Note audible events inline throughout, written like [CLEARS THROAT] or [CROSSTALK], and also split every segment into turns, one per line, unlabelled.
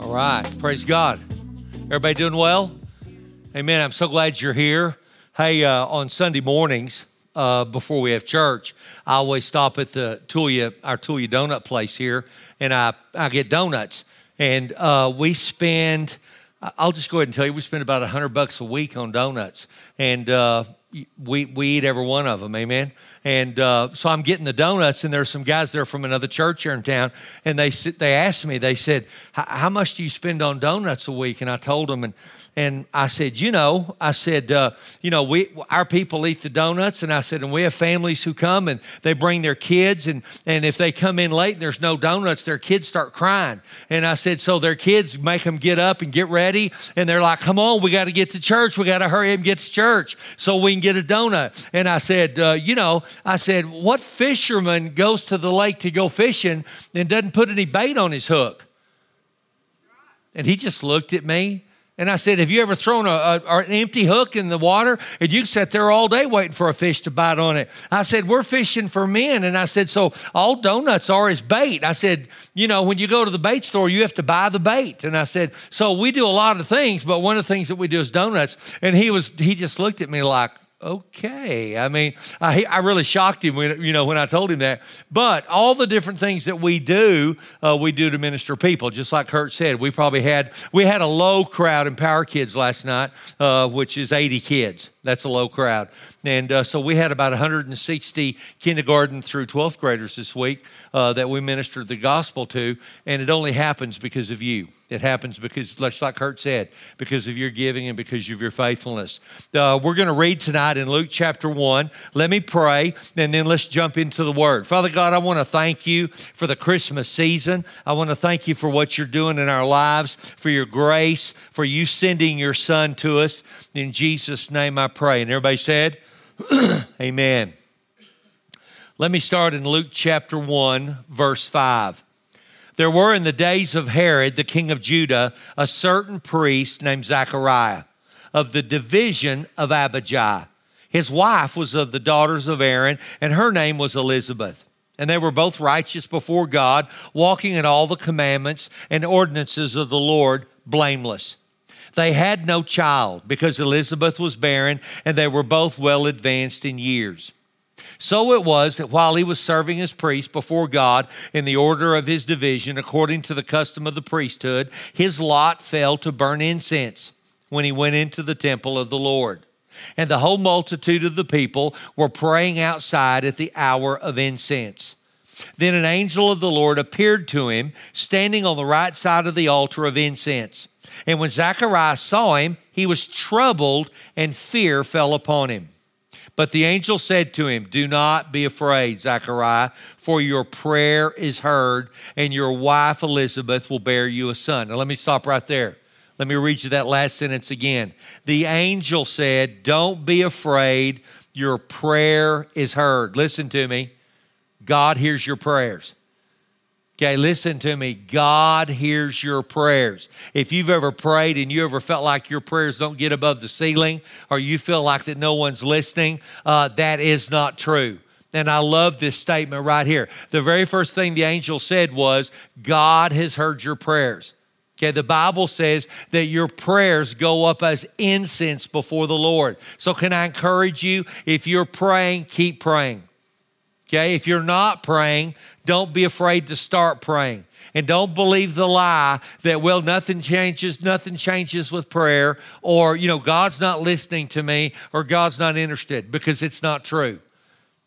All right. Praise God. Everybody doing well? Amen. I'm so glad you're here. Hey, uh, on Sunday mornings, uh, before we have church, I always stop at the Tulia, our Tulia donut place here, and I, I get donuts. And uh, we spend, I'll just go ahead and tell you, we spend about 100 bucks a week on donuts. And uh, we, we eat every one of them, amen. And uh, so I'm getting the donuts, and there's some guys there from another church here in town, and they they asked me, they said, "How much do you spend on donuts a week?" And I told them, and and I said, you know, I said, uh, you know, we our people eat the donuts, and I said, and we have families who come and they bring their kids, and and if they come in late and there's no donuts, their kids start crying. And I said, so their kids make them get up and get ready, and they're like, come on, we got to get to church, we got to hurry up and get to church so we can get a donut. And I said, uh, you know, I said, what fisherman goes to the lake to go fishing and doesn't put any bait on his hook? And he just looked at me and I said, Have you ever thrown a, a, an empty hook in the water and you sat there all day waiting for a fish to bite on it? I said, We're fishing for men. And I said, So all donuts are as bait. I said, You know, when you go to the bait store, you have to buy the bait. And I said, So we do a lot of things, but one of the things that we do is donuts. And he was, he just looked at me like, okay. I mean, I, I really shocked him when, you know, when I told him that. But all the different things that we do, uh, we do to minister people. Just like Kurt said, we probably had, we had a low crowd in Power Kids last night, uh, which is 80 kids. That's a low crowd. And uh, so we had about 160 kindergarten through 12th graders this week uh, that we ministered the gospel to. And it only happens because of you. It happens because, just like Kurt said, because of your giving and because of your faithfulness. Uh, we're going to read tonight in Luke chapter 1. Let me pray, and then let's jump into the word. Father God, I want to thank you for the Christmas season. I want to thank you for what you're doing in our lives, for your grace, for you sending your son to us. In Jesus' name I pray. And everybody said, [CLEARS THROAT] Amen. Let me start in Luke chapter 1, verse 5. There were in the days of Herod, the king of Judah, a certain priest named Zachariah of the division of Abijah. His wife was of the daughters of Aaron, and her name was Elizabeth. And they were both righteous before God, walking in all the commandments and ordinances of the Lord, blameless. They had no child because Elizabeth was barren and they were both well advanced in years. So it was that while he was serving as priest before God in the order of his division, according to the custom of the priesthood, his lot fell to burn incense when he went into the temple of the Lord. And the whole multitude of the people were praying outside at the hour of incense. Then an angel of the Lord appeared to him, standing on the right side of the altar of incense. And when Zacharias saw him, he was troubled, and fear fell upon him. But the angel said to him, Do not be afraid, Zachariah, for your prayer is heard, and your wife Elizabeth will bear you a son. Now, let me stop right there. Let me read you that last sentence again. The angel said, Don't be afraid, your prayer is heard. Listen to me. God hears your prayers. Okay, listen to me. God hears your prayers. If you've ever prayed and you ever felt like your prayers don't get above the ceiling or you feel like that no one's listening, uh, that is not true. And I love this statement right here. The very first thing the angel said was, God has heard your prayers. Okay, the Bible says that your prayers go up as incense before the Lord. So, can I encourage you? If you're praying, keep praying. Okay, if you're not praying, don't be afraid to start praying. And don't believe the lie that, well, nothing changes, nothing changes with prayer, or, you know, God's not listening to me, or God's not interested, because it's not true.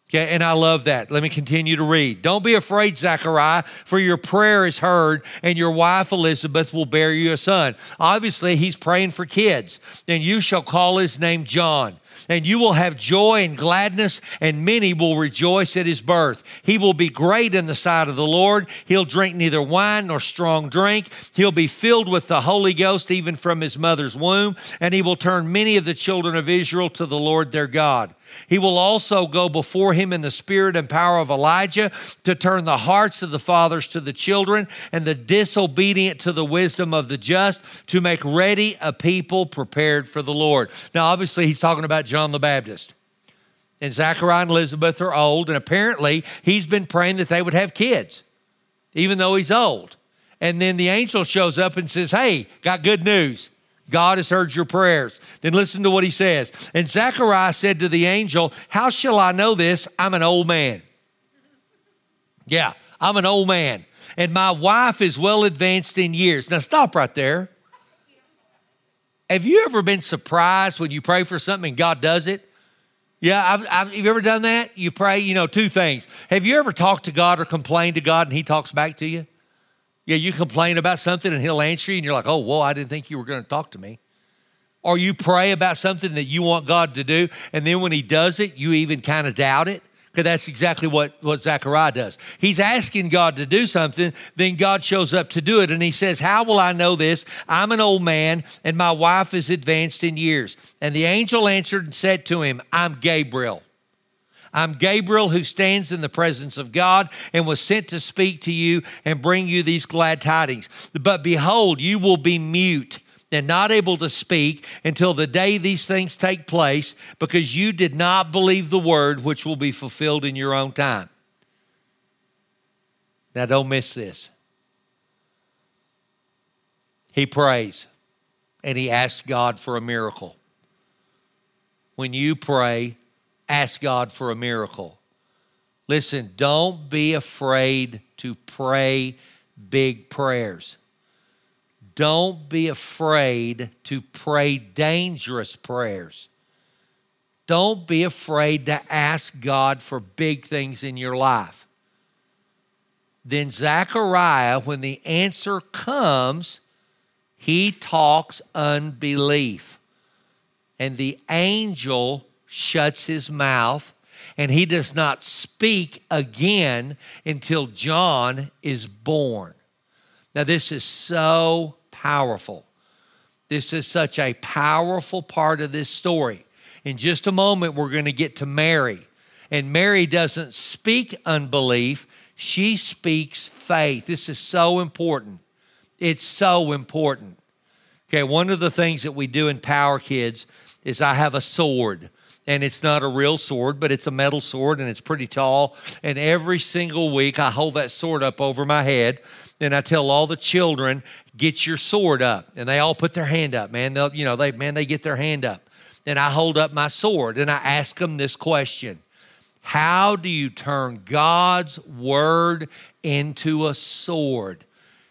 Okay, and I love that. Let me continue to read. Don't be afraid, Zechariah, for your prayer is heard, and your wife Elizabeth will bear you a son. Obviously, he's praying for kids, and you shall call his name John and you will have joy and gladness, and many will rejoice at his birth. He will be great in the sight of the Lord. He'll drink neither wine nor strong drink. He'll be filled with the Holy Ghost even from his mother's womb, and he will turn many of the children of Israel to the Lord their God. He will also go before him in the spirit and power of Elijah to turn the hearts of the fathers to the children and the disobedient to the wisdom of the just to make ready a people prepared for the Lord. Now, obviously, he's talking about John the Baptist. And Zachariah and Elizabeth are old, and apparently he's been praying that they would have kids, even though he's old. And then the angel shows up and says, Hey, got good news. God has heard your prayers. Then listen to what he says. And Zechariah said to the angel, How shall I know this? I'm an old man. Yeah, I'm an old man. And my wife is well advanced in years. Now stop right there. Have you ever been surprised when you pray for something and God does it? Yeah, I've, I've, you ever done that? You pray, you know, two things. Have you ever talked to God or complained to God and He talks back to you? Yeah, you complain about something and He'll answer you, and you're like, oh, whoa, I didn't think you were going to talk to me. Or you pray about something that you want God to do, and then when He does it, you even kind of doubt it because that's exactly what, what Zechariah does. He's asking God to do something, then God shows up to do it. And he says, How will I know this? I'm an old man, and my wife is advanced in years. And the angel answered and said to him, I'm Gabriel. I'm Gabriel who stands in the presence of God and was sent to speak to you and bring you these glad tidings. But behold, you will be mute and not able to speak until the day these things take place because you did not believe the word which will be fulfilled in your own time. Now, don't miss this. He prays and he asks God for a miracle. When you pray, ask God for a miracle. Listen, don't be afraid to pray big prayers. Don't be afraid to pray dangerous prayers. Don't be afraid to ask God for big things in your life. Then Zechariah, when the answer comes, he talks unbelief. And the angel shuts his mouth and he does not speak again until John is born. Now, this is so powerful. This is such a powerful part of this story. In just a moment, we're going to get to Mary. And Mary doesn't speak unbelief, she speaks faith. This is so important. It's so important. Okay, one of the things that we do in Power Kids is I have a sword. And it's not a real sword, but it's a metal sword and it's pretty tall. And every single week I hold that sword up over my head and I tell all the children, get your sword up. And they all put their hand up, man. They'll, you know, they, man, they get their hand up. And I hold up my sword and I ask them this question How do you turn God's word into a sword?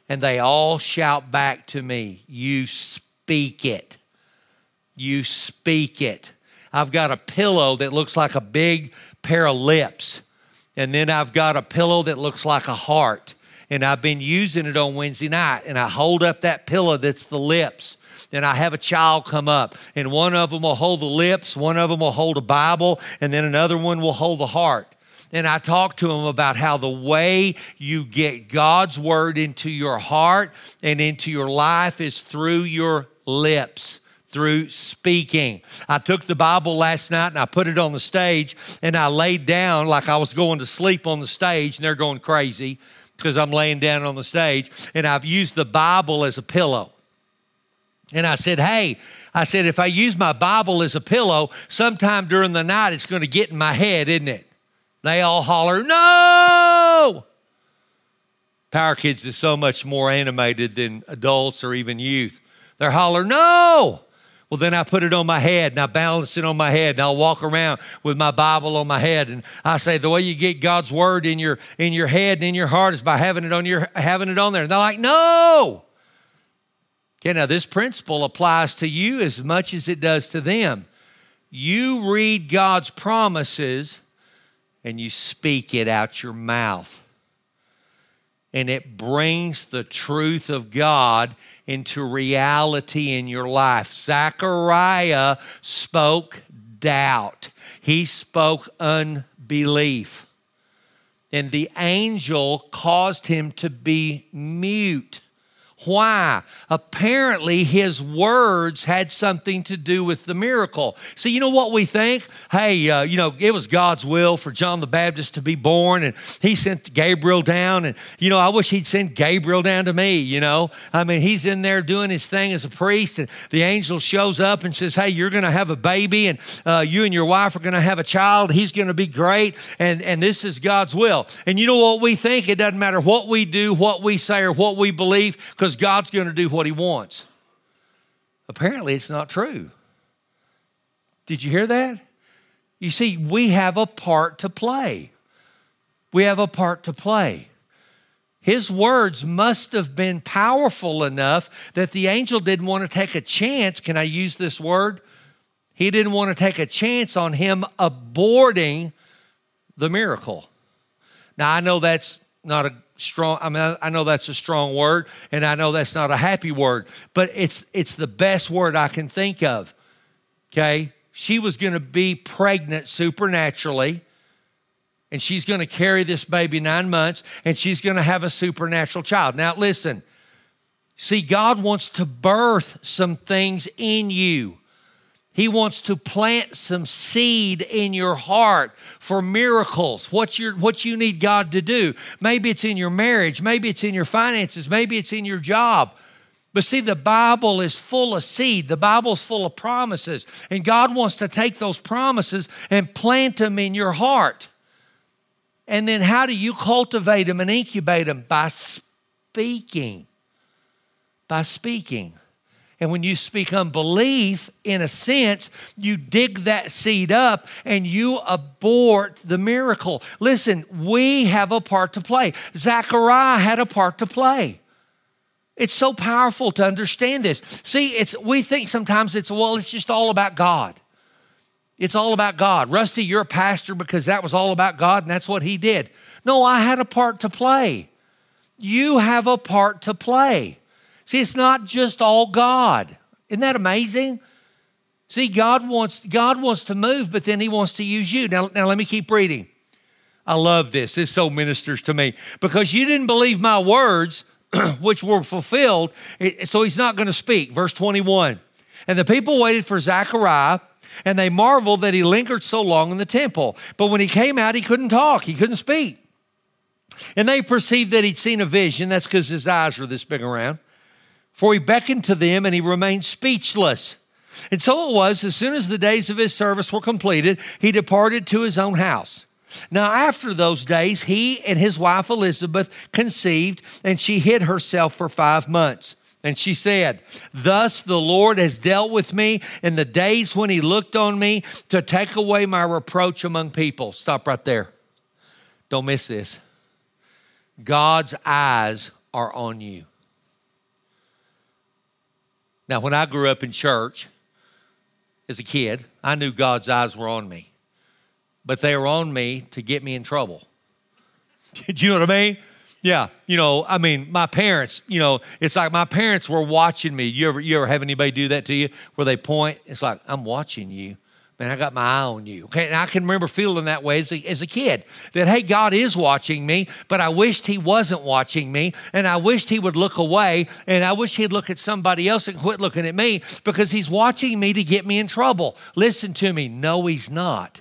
And they all shout back to me, You speak it. You speak it. I've got a pillow that looks like a big pair of lips. And then I've got a pillow that looks like a heart and I've been using it on Wednesday night. And I hold up that pillow that's the lips. And I have a child come up, and one of them will hold the lips, one of them will hold a Bible, and then another one will hold the heart. And I talk to them about how the way you get God's word into your heart and into your life is through your lips through speaking. I took the Bible last night and I put it on the stage and I laid down like I was going to sleep on the stage and they're going crazy because I'm laying down on the stage and I've used the Bible as a pillow. And I said, Hey, I said, if I use my Bible as a pillow, sometime during the night it's going to get in my head, isn't it? They all holler, No! Power Kids is so much more animated than adults or even youth. They're holler, No! Well, then I put it on my head and I balance it on my head and I'll walk around with my Bible on my head. And I say, the way you get God's word in your, in your head and in your heart is by having it on your, having it on there. And they're like, no. Okay, now this principle applies to you as much as it does to them. You read God's promises and you speak it out your mouth and it brings the truth of God into reality in your life. Zechariah spoke doubt, he spoke unbelief. And the angel caused him to be mute. Why? Apparently, his words had something to do with the miracle. See, you know what we think? Hey, uh, you know, it was God's will for John the Baptist to be born, and he sent Gabriel down. And, you know, I wish he'd send Gabriel down to me, you know. I mean, he's in there doing his thing as a priest, and the angel shows up and says, Hey, you're going to have a baby, and uh, you and your wife are going to have a child. He's going to be great, and, and this is God's will. And you know what we think? It doesn't matter what we do, what we say, or what we believe, because because God's going to do what He wants. Apparently, it's not true. Did you hear that? You see, we have a part to play. We have a part to play. His words must have been powerful enough that the angel didn't want to take a chance. Can I use this word? He didn't want to take a chance on him aborting the miracle. Now, I know that's not a strong i mean i know that's a strong word and i know that's not a happy word but it's it's the best word i can think of okay? She was going to be pregnant supernaturally and she's going to carry this baby nine months and she's going to have a supernatural child. Now listen see god wants to birth some things in you he wants to plant some seed in your heart for miracles. What, you what you need God to do. Maybe it's in your marriage, maybe it's in your finances, maybe it's in your job. But see, the Bible is full of seed. The Bible's full of promises. And God wants to take those promises and plant them in your heart. And then how do you cultivate them and incubate them? By speaking. By speaking. And when you speak unbelief, in a sense, you dig that seed up and you abort the miracle. Listen, we have a part to play. Zechariah had a part to play. It's so powerful to understand this. See, it's we think sometimes it's well, it's just all about God. It's all about God. Rusty, you're a pastor because that was all about God and that's what he did. No, I had a part to play. You have a part to play. It's not just all God. Isn't that amazing? See, God wants, God wants to move, but then He wants to use you. Now, now let me keep reading. I love this. This so ministers to me. Because you didn't believe my words, [CLEARS THROAT] which were fulfilled, so He's not going to speak. Verse 21. And the people waited for Zechariah, and they marveled that he lingered so long in the temple. But when he came out, he couldn't talk, he couldn't speak. And they perceived that he'd seen a vision. That's because his eyes were this big around. For he beckoned to them and he remained speechless. And so it was, as soon as the days of his service were completed, he departed to his own house. Now, after those days, he and his wife Elizabeth conceived, and she hid herself for five months. And she said, Thus the Lord has dealt with me in the days when he looked on me to take away my reproach among people. Stop right there. Don't miss this. God's eyes are on you. Now, when I grew up in church as a kid, I knew God's eyes were on me, but they were on me to get me in trouble. [LAUGHS] Do you know what I mean? Yeah, you know, I mean, my parents, you know, it's like my parents were watching me. You ever, you ever have anybody do that to you where they point? It's like, I'm watching you man, I got my eye on you. Okay, and I can remember feeling that way as a, as a kid that, hey, God is watching me, but I wished He wasn't watching me, and I wished He would look away, and I wish He'd look at somebody else and quit looking at me because He's watching me to get me in trouble. Listen to me. No, He's not.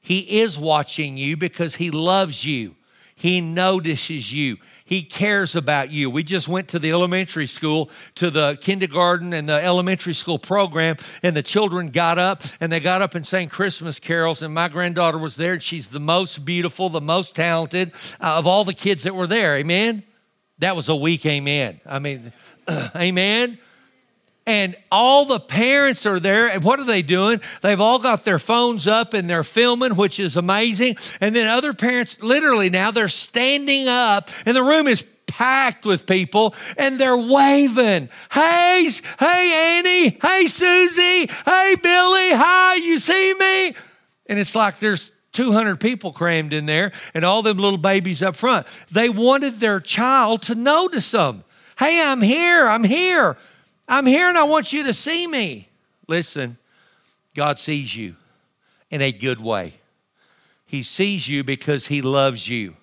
He is watching you because He loves you. He notices you. He cares about you. We just went to the elementary school, to the kindergarten and the elementary school program, and the children got up and they got up and sang Christmas carols. And my granddaughter was there, she's the most beautiful, the most talented uh, of all the kids that were there. Amen? That was a weak amen. I mean, [CLEARS THROAT] amen and all the parents are there. And what are they doing? They've all got their phones up and they're filming, which is amazing. And then other parents, literally now, they're standing up and the room is packed with people and they're waving. Hey, hey, Annie. Hey, Susie. Hey, Billy. Hi, you see me? And it's like there's 200 people crammed in there and all them little babies up front. They wanted their child to notice them. Hey, I'm here. I'm here. I'm here and I want you to see me. Listen, God sees you in a good way. He sees you because He loves you.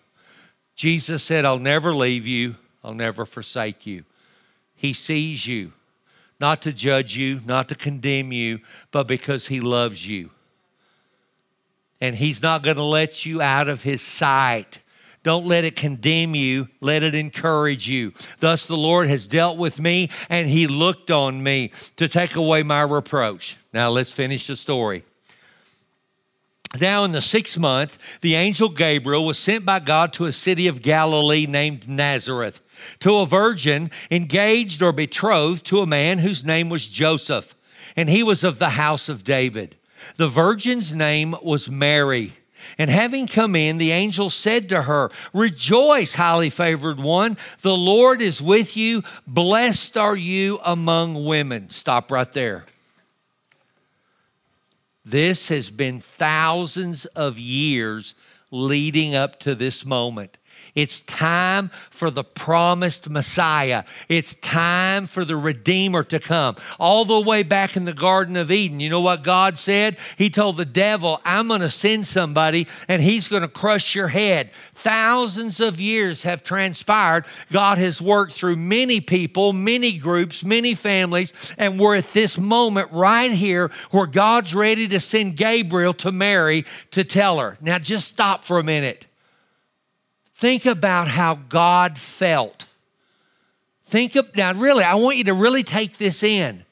Jesus said, I'll never leave you, I'll never forsake you. He sees you, not to judge you, not to condemn you, but because He loves you. And He's not going to let you out of His sight. Don't let it condemn you. Let it encourage you. Thus the Lord has dealt with me and he looked on me to take away my reproach. Now let's finish the story. Now, in the sixth month, the angel Gabriel was sent by God to a city of Galilee named Nazareth to a virgin engaged or betrothed to a man whose name was Joseph, and he was of the house of David. The virgin's name was Mary. And having come in, the angel said to her, Rejoice, highly favored one. The Lord is with you. Blessed are you among women. Stop right there. This has been thousands of years leading up to this moment. It's time for the promised Messiah. It's time for the Redeemer to come. All the way back in the Garden of Eden, you know what God said? He told the devil, I'm going to send somebody and he's going to crush your head. Thousands of years have transpired. God has worked through many people, many groups, many families, and we're at this moment right here where God's ready to send Gabriel to Mary to tell her. Now, just stop for a minute. Think about how God felt. Think of now, really, I want you to really take this in.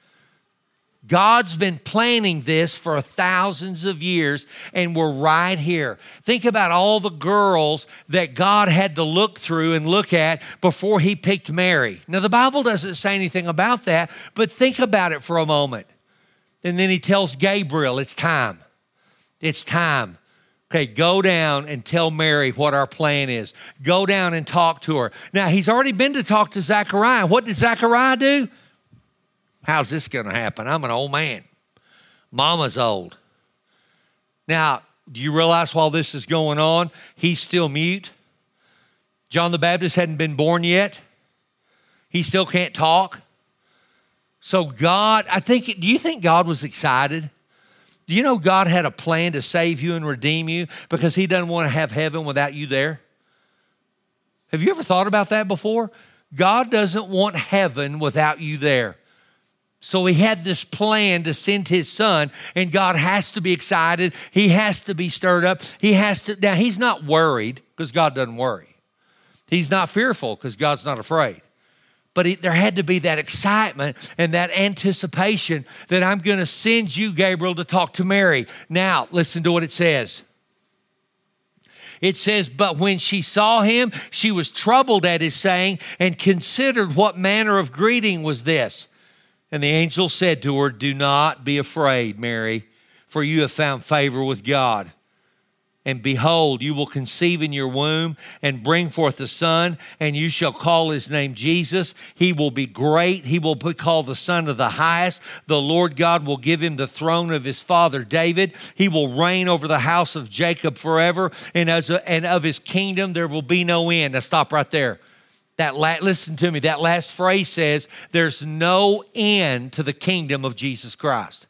God's been planning this for thousands of years, and we're right here. Think about all the girls that God had to look through and look at before He picked Mary. Now, the Bible doesn't say anything about that, but think about it for a moment. And then He tells Gabriel, It's time. It's time. Okay, go down and tell Mary what our plan is. Go down and talk to her. Now, he's already been to talk to Zachariah. What did Zachariah do? How's this going to happen? I'm an old man. Mama's old. Now, do you realize while this is going on, he's still mute? John the Baptist hadn't been born yet. He still can't talk. So, God, I think, do you think God was excited? Do you know God had a plan to save you and redeem you because He doesn't want to have heaven without you there? Have you ever thought about that before? God doesn't want heaven without you there. So he had this plan to send his son, and God has to be excited. He has to be stirred up. He has to. Now, he's not worried because God doesn't worry. He's not fearful because God's not afraid but it, there had to be that excitement and that anticipation that I'm going to send you, Gabriel, to talk to Mary. Now, listen to what it says. It says, But when she saw him, she was troubled at his saying and considered what manner of greeting was this. And the angel said to her, Do not be afraid, Mary, for you have found favor with God. And behold, you will conceive in your womb and bring forth a son, and you shall call his name Jesus. He will be great. He will be called the Son of the Highest. The Lord God will give him the throne of his father David. He will reign over the house of Jacob forever, and, as a, and of his kingdom there will be no end. Now, stop right there. That la- listen to me. That last phrase says, There's no end to the kingdom of Jesus Christ.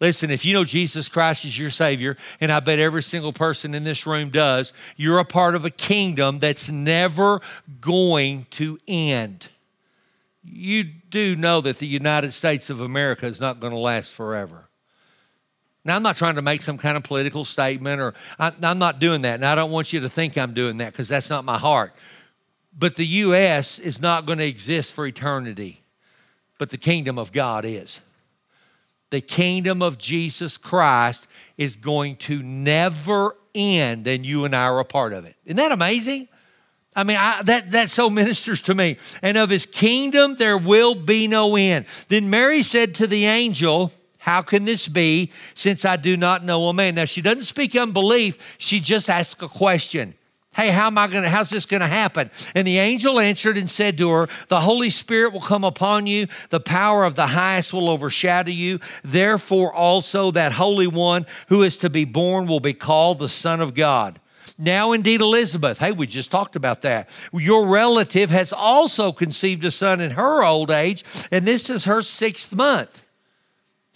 Listen, if you know Jesus Christ is your Savior, and I bet every single person in this room does, you're a part of a kingdom that's never going to end. You do know that the United States of America is not going to last forever. Now, I'm not trying to make some kind of political statement, or I, am not doing that. And I don't want you to think I'm doing that because that's not my heart. But the U.S. is not going to exist for eternity, but the kingdom of God is the kingdom of Jesus Christ is going to never end, and you and I are a part of it. Isn't that amazing? I mean, I, that, that so ministers to me. And of his kingdom there will be no end. Then Mary said to the angel, How can this be since I do not know a man? Now, she doesn't speak unbelief, she just asks a question. Hey, how am I going to, how's this going to happen? And the angel answered and said to her, The Holy Spirit will come upon you, the power of the highest will overshadow you. Therefore, also that Holy One who is to be born will be called the Son of God. Now, indeed, Elizabeth, hey, we just talked about that. Your relative has also conceived a son in her old age, and this is her sixth month.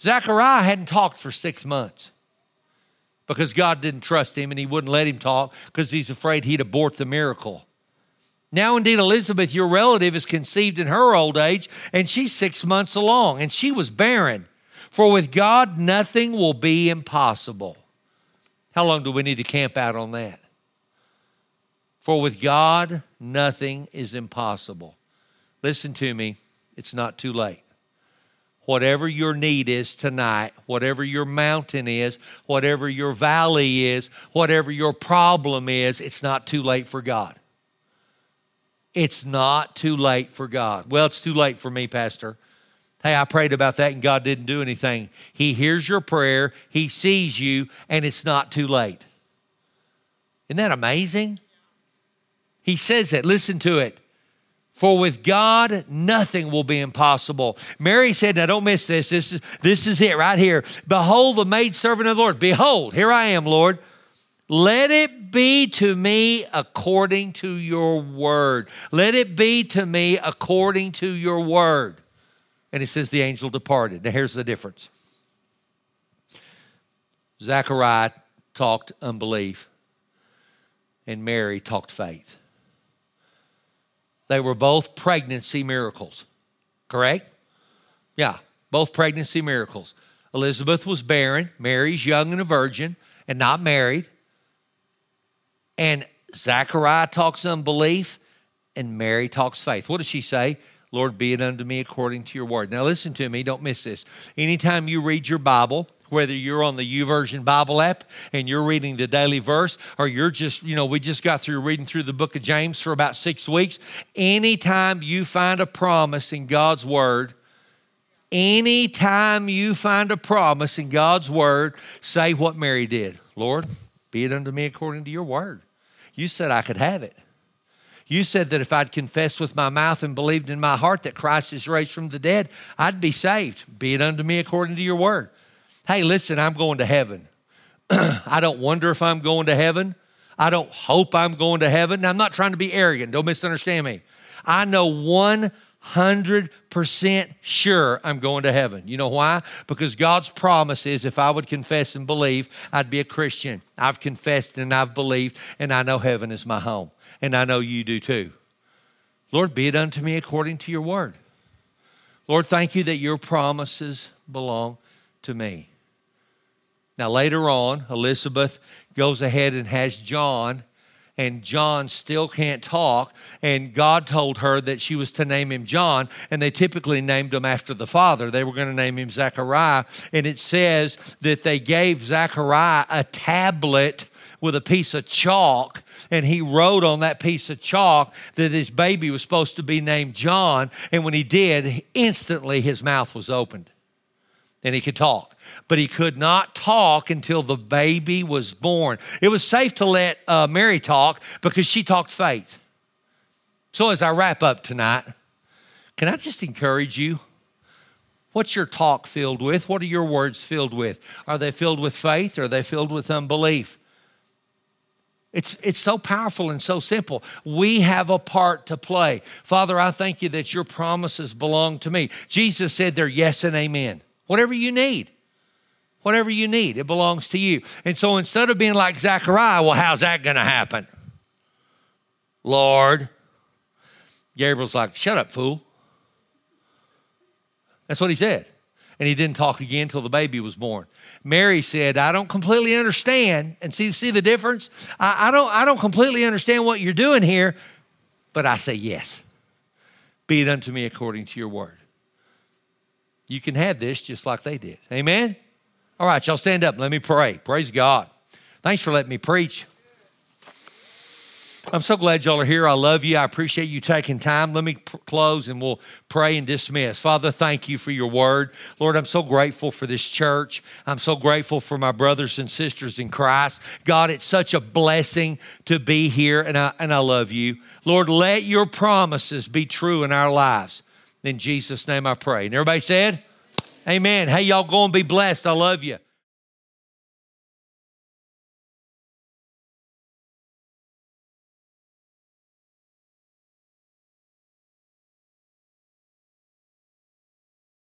Zechariah hadn't talked for six months because God didn't trust him and he wouldn't let him talk because he's afraid he'd abort the miracle. Now, indeed, Elizabeth, your relative, is conceived in her old age, and she's six months along, and she was barren. For with God, nothing will be impossible. How long do we need to camp out on that? For with God, nothing is impossible. Listen to me, it's not too late. Whatever your need is tonight, whatever your mountain is, whatever your valley is, whatever your problem is, it's not too late for God. It's not too late for God. Well, it's too late for me, Pastor. Hey, I prayed about that and God didn't do anything. He hears your prayer, He sees you, and it's not too late. Isn't that amazing? He says it. Listen to it. For with God, nothing will be impossible. Mary said, Now don't miss this. This is, this is it right here. Behold, the maidservant of the Lord. Behold, here I am, Lord. Let it be to me according to your word. Let it be to me according to your word. And it says the angel departed. Now here's the difference Zechariah talked unbelief, and Mary talked faith. They were both pregnancy miracles, correct? Yeah, both pregnancy miracles. Elizabeth was barren, Mary's young and a virgin, and not married. And Zechariah talks unbelief, and Mary talks faith. What does she say? Lord, be it unto me according to your word. Now, listen to me, don't miss this. Anytime you read your Bible, whether you're on the YouVersion Bible app and you're reading the daily verse, or you're just, you know, we just got through reading through the book of James for about six weeks. Anytime you find a promise in God's word, anytime you find a promise in God's word, say what Mary did Lord, be it unto me according to your word. You said I could have it. You said that if I'd confessed with my mouth and believed in my heart that Christ is raised from the dead, I'd be saved. Be it unto me according to your word. Hey, listen, I'm going to heaven. [CLEARS THROAT] I don't wonder if I'm going to heaven. I don't hope I'm going to heaven. Now, I'm not trying to be arrogant. Don't misunderstand me. I know 100% sure I'm going to heaven. You know why? Because God's promise is if I would confess and believe, I'd be a Christian. I've confessed and I've believed, and I know heaven is my home and I know you do too. Lord, be it unto me according to your word. Lord, thank you that your promises belong to me. Now, later on, Elizabeth goes ahead and has John, and John still can't talk. And God told her that she was to name him John, and they typically named him after the father. They were going to name him Zechariah. And it says that they gave Zechariah a tablet with a piece of chalk and he wrote on that piece of chalk that his baby was supposed to be named John. And when he did, instantly his mouth was opened and he could talk. But he could not talk until the baby was born. It was safe to let uh, Mary talk because she talked faith. So, as I wrap up tonight, can I just encourage you? What's your talk filled with? What are your words filled with? Are they filled with faith or are they filled with unbelief? It's, it's so powerful and so simple. We have a part to play. Father, I thank you that your promises belong to me. Jesus said they're yes and amen. Whatever you need, whatever you need, it belongs to you. And so instead of being like Zechariah, well, how's that going to happen? Lord. Gabriel's like, shut up, fool. That's what he said and he didn't talk again until the baby was born. Mary said, I don't completely understand. And see, see the difference? I, I, don't, I don't completely understand what you're doing here, but I say yes. Be it unto me according to your word. You can have this just like they did. Amen? All right, y'all stand up. Let me pray. Praise God. Thanks for letting me preach. I'm so glad y'all are here. I love you. I appreciate you taking time. Let me pr- close and we'll pray and dismiss. Father, thank you for your word. Lord, I'm so grateful for this church. I'm so grateful for my brothers and sisters in Christ. God, it's such a blessing to be here and I, and I love you. Lord, let your promises be true in our lives. In Jesus' name I pray. And everybody said, Amen. Hey, y'all go and be blessed. I love you.